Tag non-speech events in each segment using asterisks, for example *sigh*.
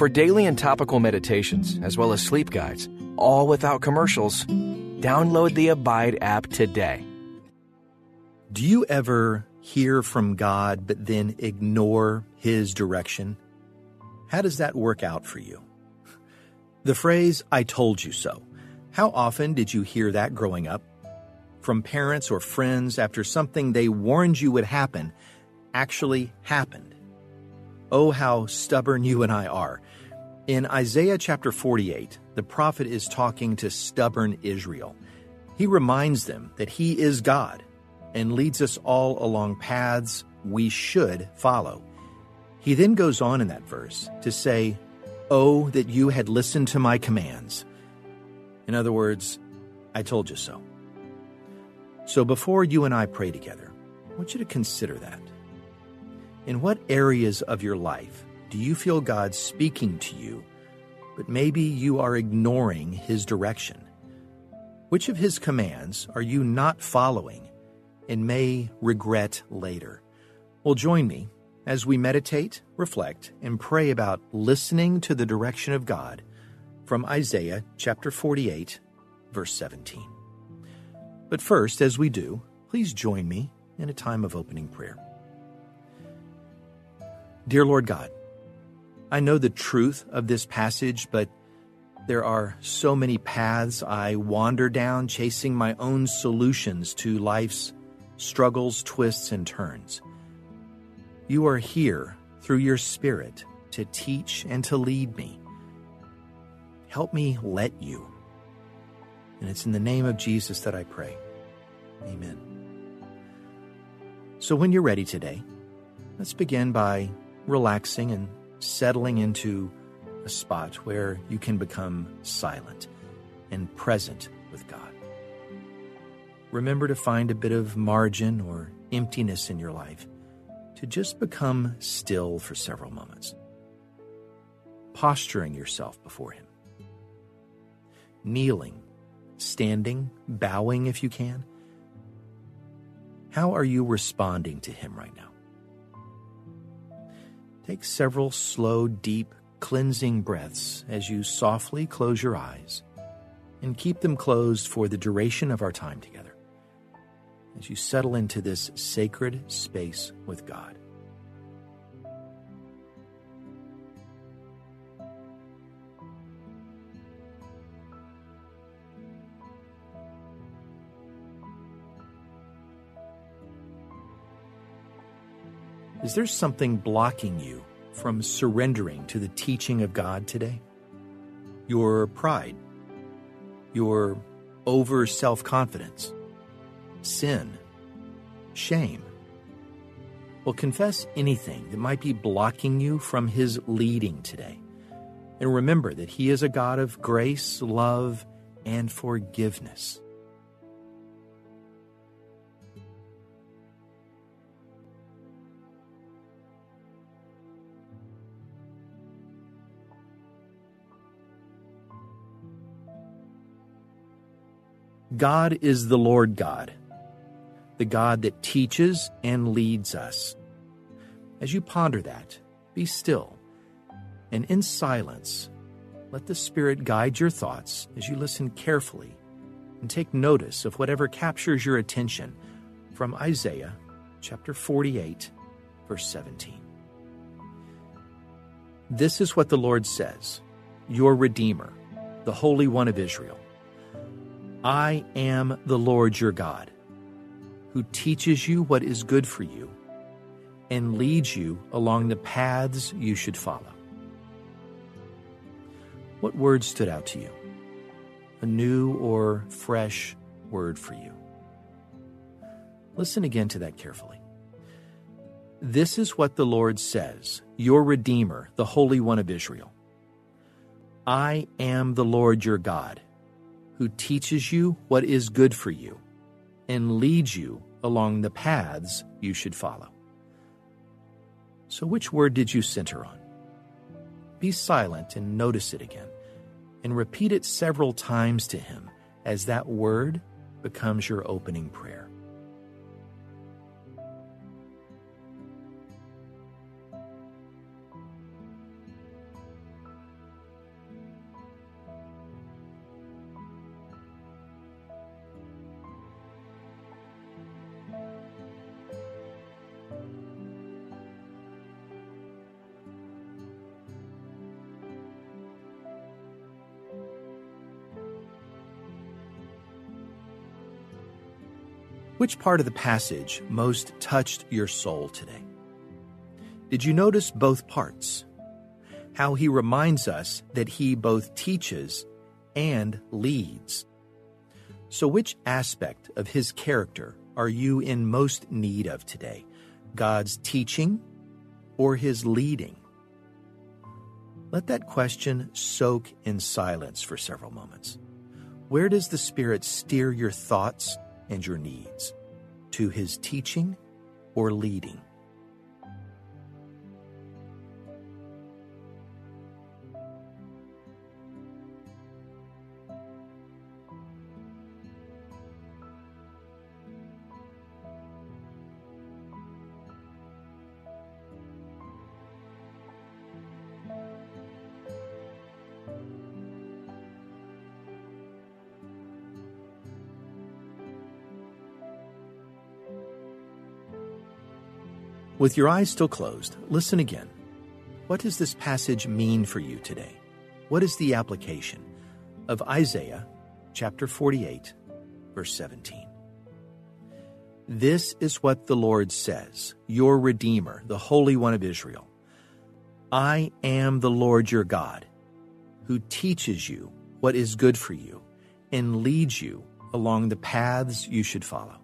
For daily and topical meditations, as well as sleep guides, all without commercials, download the Abide app today. Do you ever hear from God but then ignore His direction? How does that work out for you? The phrase, I told you so. How often did you hear that growing up? From parents or friends after something they warned you would happen actually happened. Oh, how stubborn you and I are. In Isaiah chapter 48, the prophet is talking to stubborn Israel. He reminds them that he is God and leads us all along paths we should follow. He then goes on in that verse to say, Oh, that you had listened to my commands. In other words, I told you so. So before you and I pray together, I want you to consider that. In what areas of your life do you feel God speaking to you, but maybe you are ignoring His direction? Which of His commands are you not following and may regret later? Well, join me as we meditate, reflect, and pray about listening to the direction of God from Isaiah chapter 48, verse 17. But first, as we do, please join me in a time of opening prayer. Dear Lord God, I know the truth of this passage, but there are so many paths I wander down chasing my own solutions to life's struggles, twists, and turns. You are here through your Spirit to teach and to lead me. Help me let you. And it's in the name of Jesus that I pray. Amen. So when you're ready today, let's begin by relaxing and settling into a spot where you can become silent and present with God. Remember to find a bit of margin or emptiness in your life to just become still for several moments, posturing yourself before Him, kneeling, standing, bowing if you can. How are you responding to Him right now? Take several slow, deep, cleansing breaths as you softly close your eyes and keep them closed for the duration of our time together as you settle into this sacred space with God. Is there something blocking you from surrendering to the teaching of God today? Your pride, your over self confidence, sin, shame. Well, confess anything that might be blocking you from His leading today. And remember that He is a God of grace, love, and forgiveness. God is the Lord God, the God that teaches and leads us. As you ponder that, be still and in silence, let the Spirit guide your thoughts as you listen carefully and take notice of whatever captures your attention from Isaiah chapter 48, verse 17. This is what the Lord says, your Redeemer, the Holy One of Israel. I am the Lord your God, who teaches you what is good for you and leads you along the paths you should follow. What word stood out to you? A new or fresh word for you? Listen again to that carefully. This is what the Lord says, your Redeemer, the Holy One of Israel. I am the Lord your God who teaches you what is good for you and leads you along the paths you should follow. So, which word did you center on? Be silent and notice it again, and repeat it several times to Him as that word becomes your opening prayer. Which part of the passage most touched your soul today? Did you notice both parts? How he reminds us that he both teaches and leads. So, which aspect of his character are you in most need of today? God's teaching or his leading? Let that question soak in silence for several moments. Where does the Spirit steer your thoughts and your needs? To his teaching or leading? With your eyes still closed, listen again. What does this passage mean for you today? What is the application of Isaiah chapter 48, verse 17? This is what the Lord says, your Redeemer, the Holy One of Israel. I am the Lord your God, who teaches you what is good for you and leads you along the paths you should follow.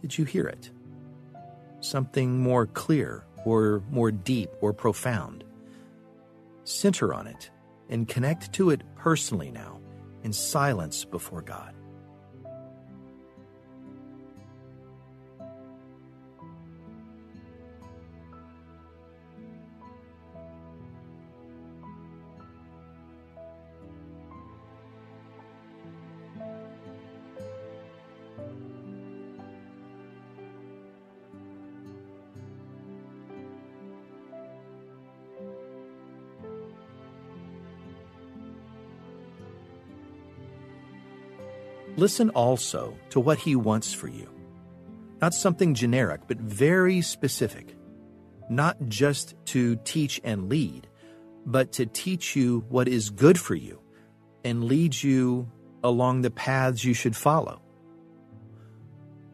Did you hear it? Something more clear or more deep or profound. Center on it and connect to it personally now in silence before God. Listen also to what He wants for you. Not something generic, but very specific. Not just to teach and lead, but to teach you what is good for you and lead you along the paths you should follow.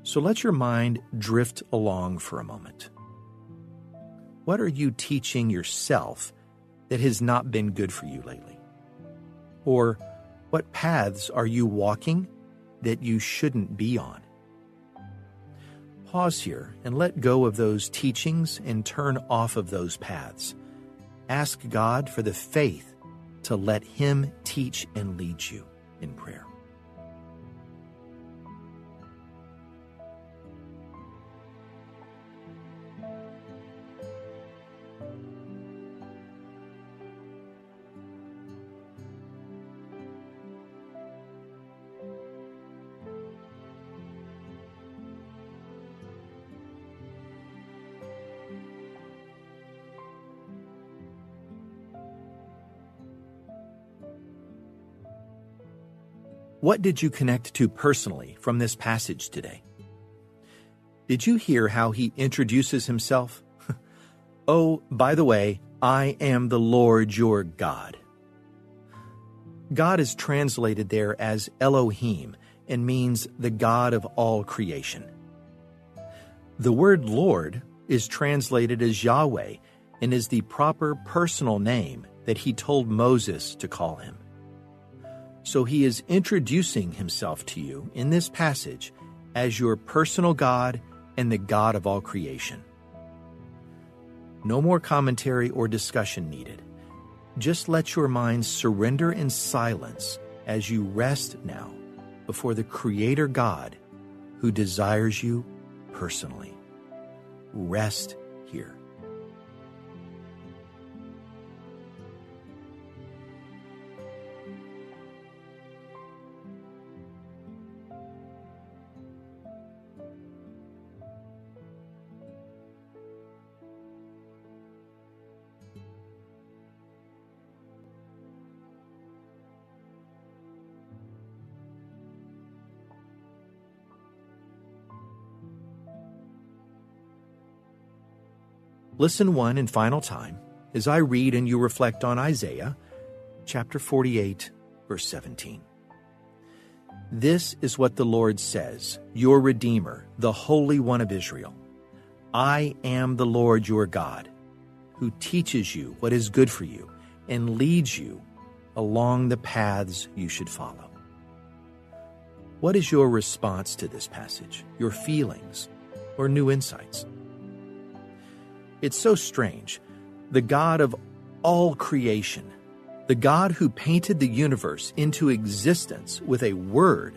So let your mind drift along for a moment. What are you teaching yourself that has not been good for you lately? Or what paths are you walking that you shouldn't be on. Pause here and let go of those teachings and turn off of those paths. Ask God for the faith to let Him teach and lead you in prayer. What did you connect to personally from this passage today? Did you hear how he introduces himself? *laughs* oh, by the way, I am the Lord your God. God is translated there as Elohim and means the God of all creation. The word Lord is translated as Yahweh and is the proper personal name that he told Moses to call him. So he is introducing himself to you in this passage as your personal God and the God of all creation. No more commentary or discussion needed. Just let your mind surrender in silence as you rest now before the Creator God who desires you personally. Rest here. Listen one and final time as I read and you reflect on Isaiah chapter 48, verse 17. This is what the Lord says, your Redeemer, the Holy One of Israel. I am the Lord your God, who teaches you what is good for you and leads you along the paths you should follow. What is your response to this passage, your feelings, or new insights? It's so strange. The God of all creation the God who painted the universe into existence with a word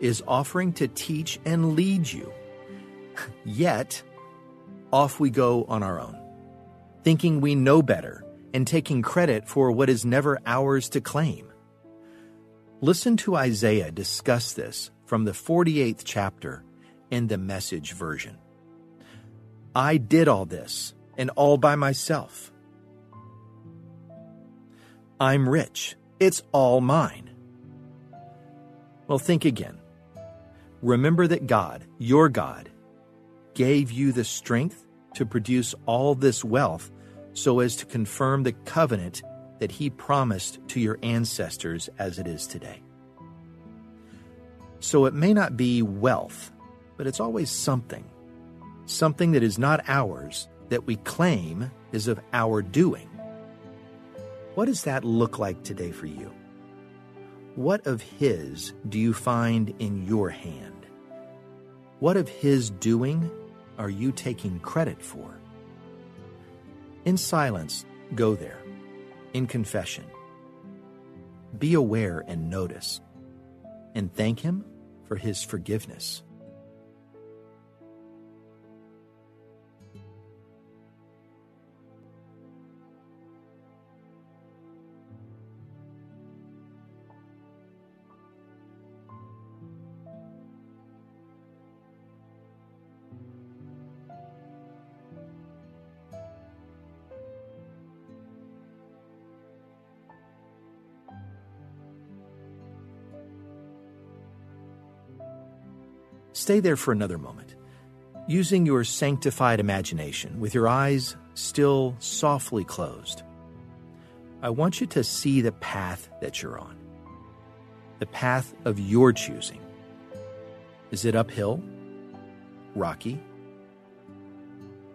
is offering to teach and lead you. *laughs* Yet, off we go on our own, thinking we know better and taking credit for what is never ours to claim. Listen to Isaiah discuss this from the 48th chapter in the message version. I did all this and all by myself. I'm rich. It's all mine. Well, think again. Remember that God, your God, gave you the strength to produce all this wealth so as to confirm the covenant that He promised to your ancestors as it is today. So it may not be wealth, but it's always something. Something that is not ours that we claim is of our doing. What does that look like today for you? What of His do you find in your hand? What of His doing are you taking credit for? In silence, go there. In confession, be aware and notice, and thank Him for His forgiveness. Stay there for another moment, using your sanctified imagination with your eyes still softly closed. I want you to see the path that you're on, the path of your choosing. Is it uphill, rocky,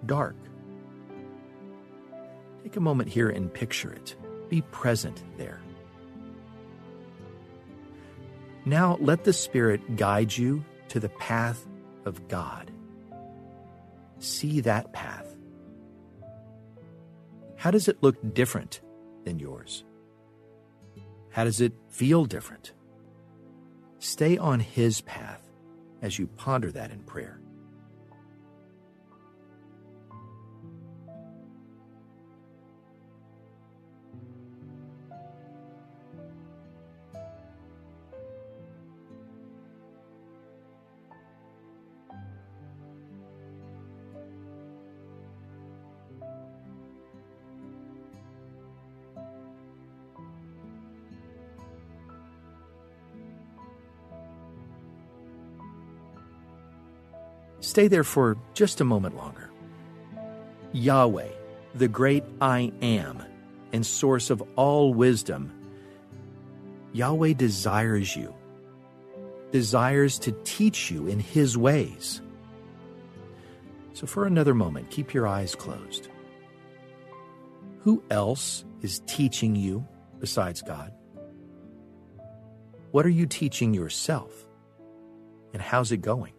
dark? Take a moment here and picture it. Be present there. Now let the Spirit guide you to the path of God. See that path. How does it look different than yours? How does it feel different? Stay on His path as you ponder that in prayer. Stay there for just a moment longer. Yahweh, the great I am and source of all wisdom, Yahweh desires you, desires to teach you in His ways. So, for another moment, keep your eyes closed. Who else is teaching you besides God? What are you teaching yourself? And how's it going?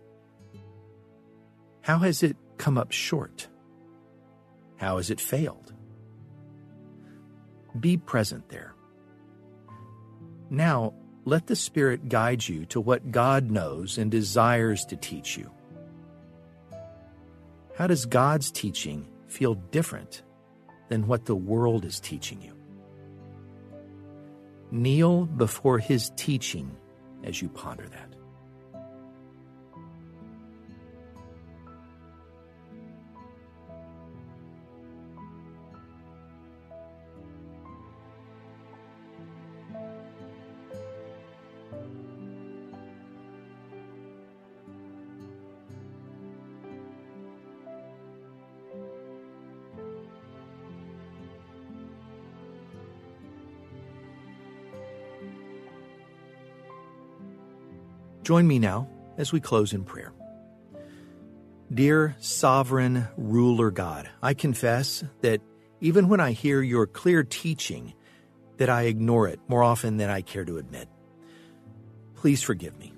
How has it come up short? How has it failed? Be present there. Now, let the Spirit guide you to what God knows and desires to teach you. How does God's teaching feel different than what the world is teaching you? Kneel before His teaching as you ponder that. Join me now as we close in prayer. Dear sovereign ruler God, I confess that even when I hear your clear teaching, that I ignore it more often than I care to admit. Please forgive me.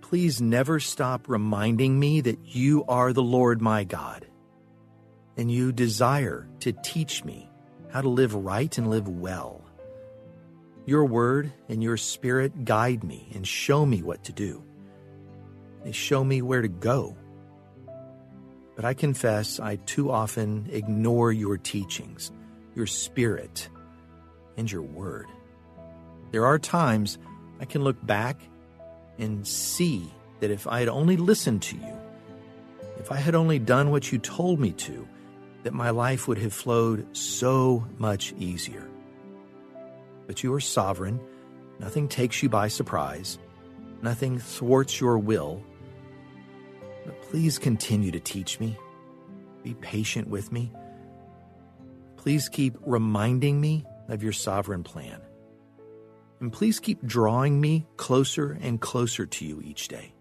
Please never stop reminding me that you are the Lord my God, and you desire to teach me how to live right and live well. Your word and your spirit guide me and show me what to do. They show me where to go but I confess I too often ignore your teachings, your spirit, and your word. There are times I can look back and see that if I had only listened to you, if I had only done what you told me to, that my life would have flowed so much easier. But you are sovereign. Nothing takes you by surprise. Nothing thwarts your will but please continue to teach me. Be patient with me. Please keep reminding me of your sovereign plan. And please keep drawing me closer and closer to you each day.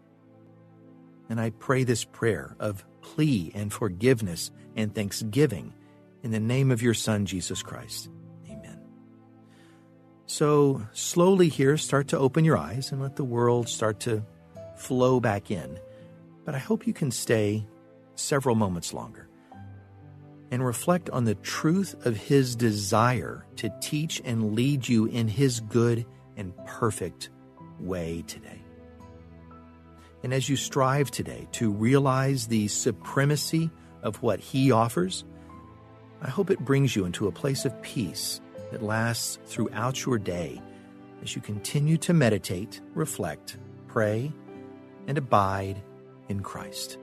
And I pray this prayer of plea and forgiveness and thanksgiving in the name of your Son, Jesus Christ. So, slowly here, start to open your eyes and let the world start to flow back in but I hope you can stay several moments longer and reflect on the truth of His desire to teach and lead you in His good and perfect way today. And as you strive today to realize the supremacy of what He offers, I hope it brings you into a place of peace that lasts throughout your day as you continue to meditate, reflect, pray, and abide in Christ.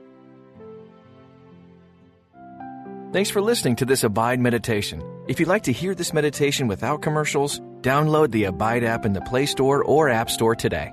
Thanks for listening to this Abide meditation. If you'd like to hear this meditation without commercials, download the Abide app in the Play Store or App Store today.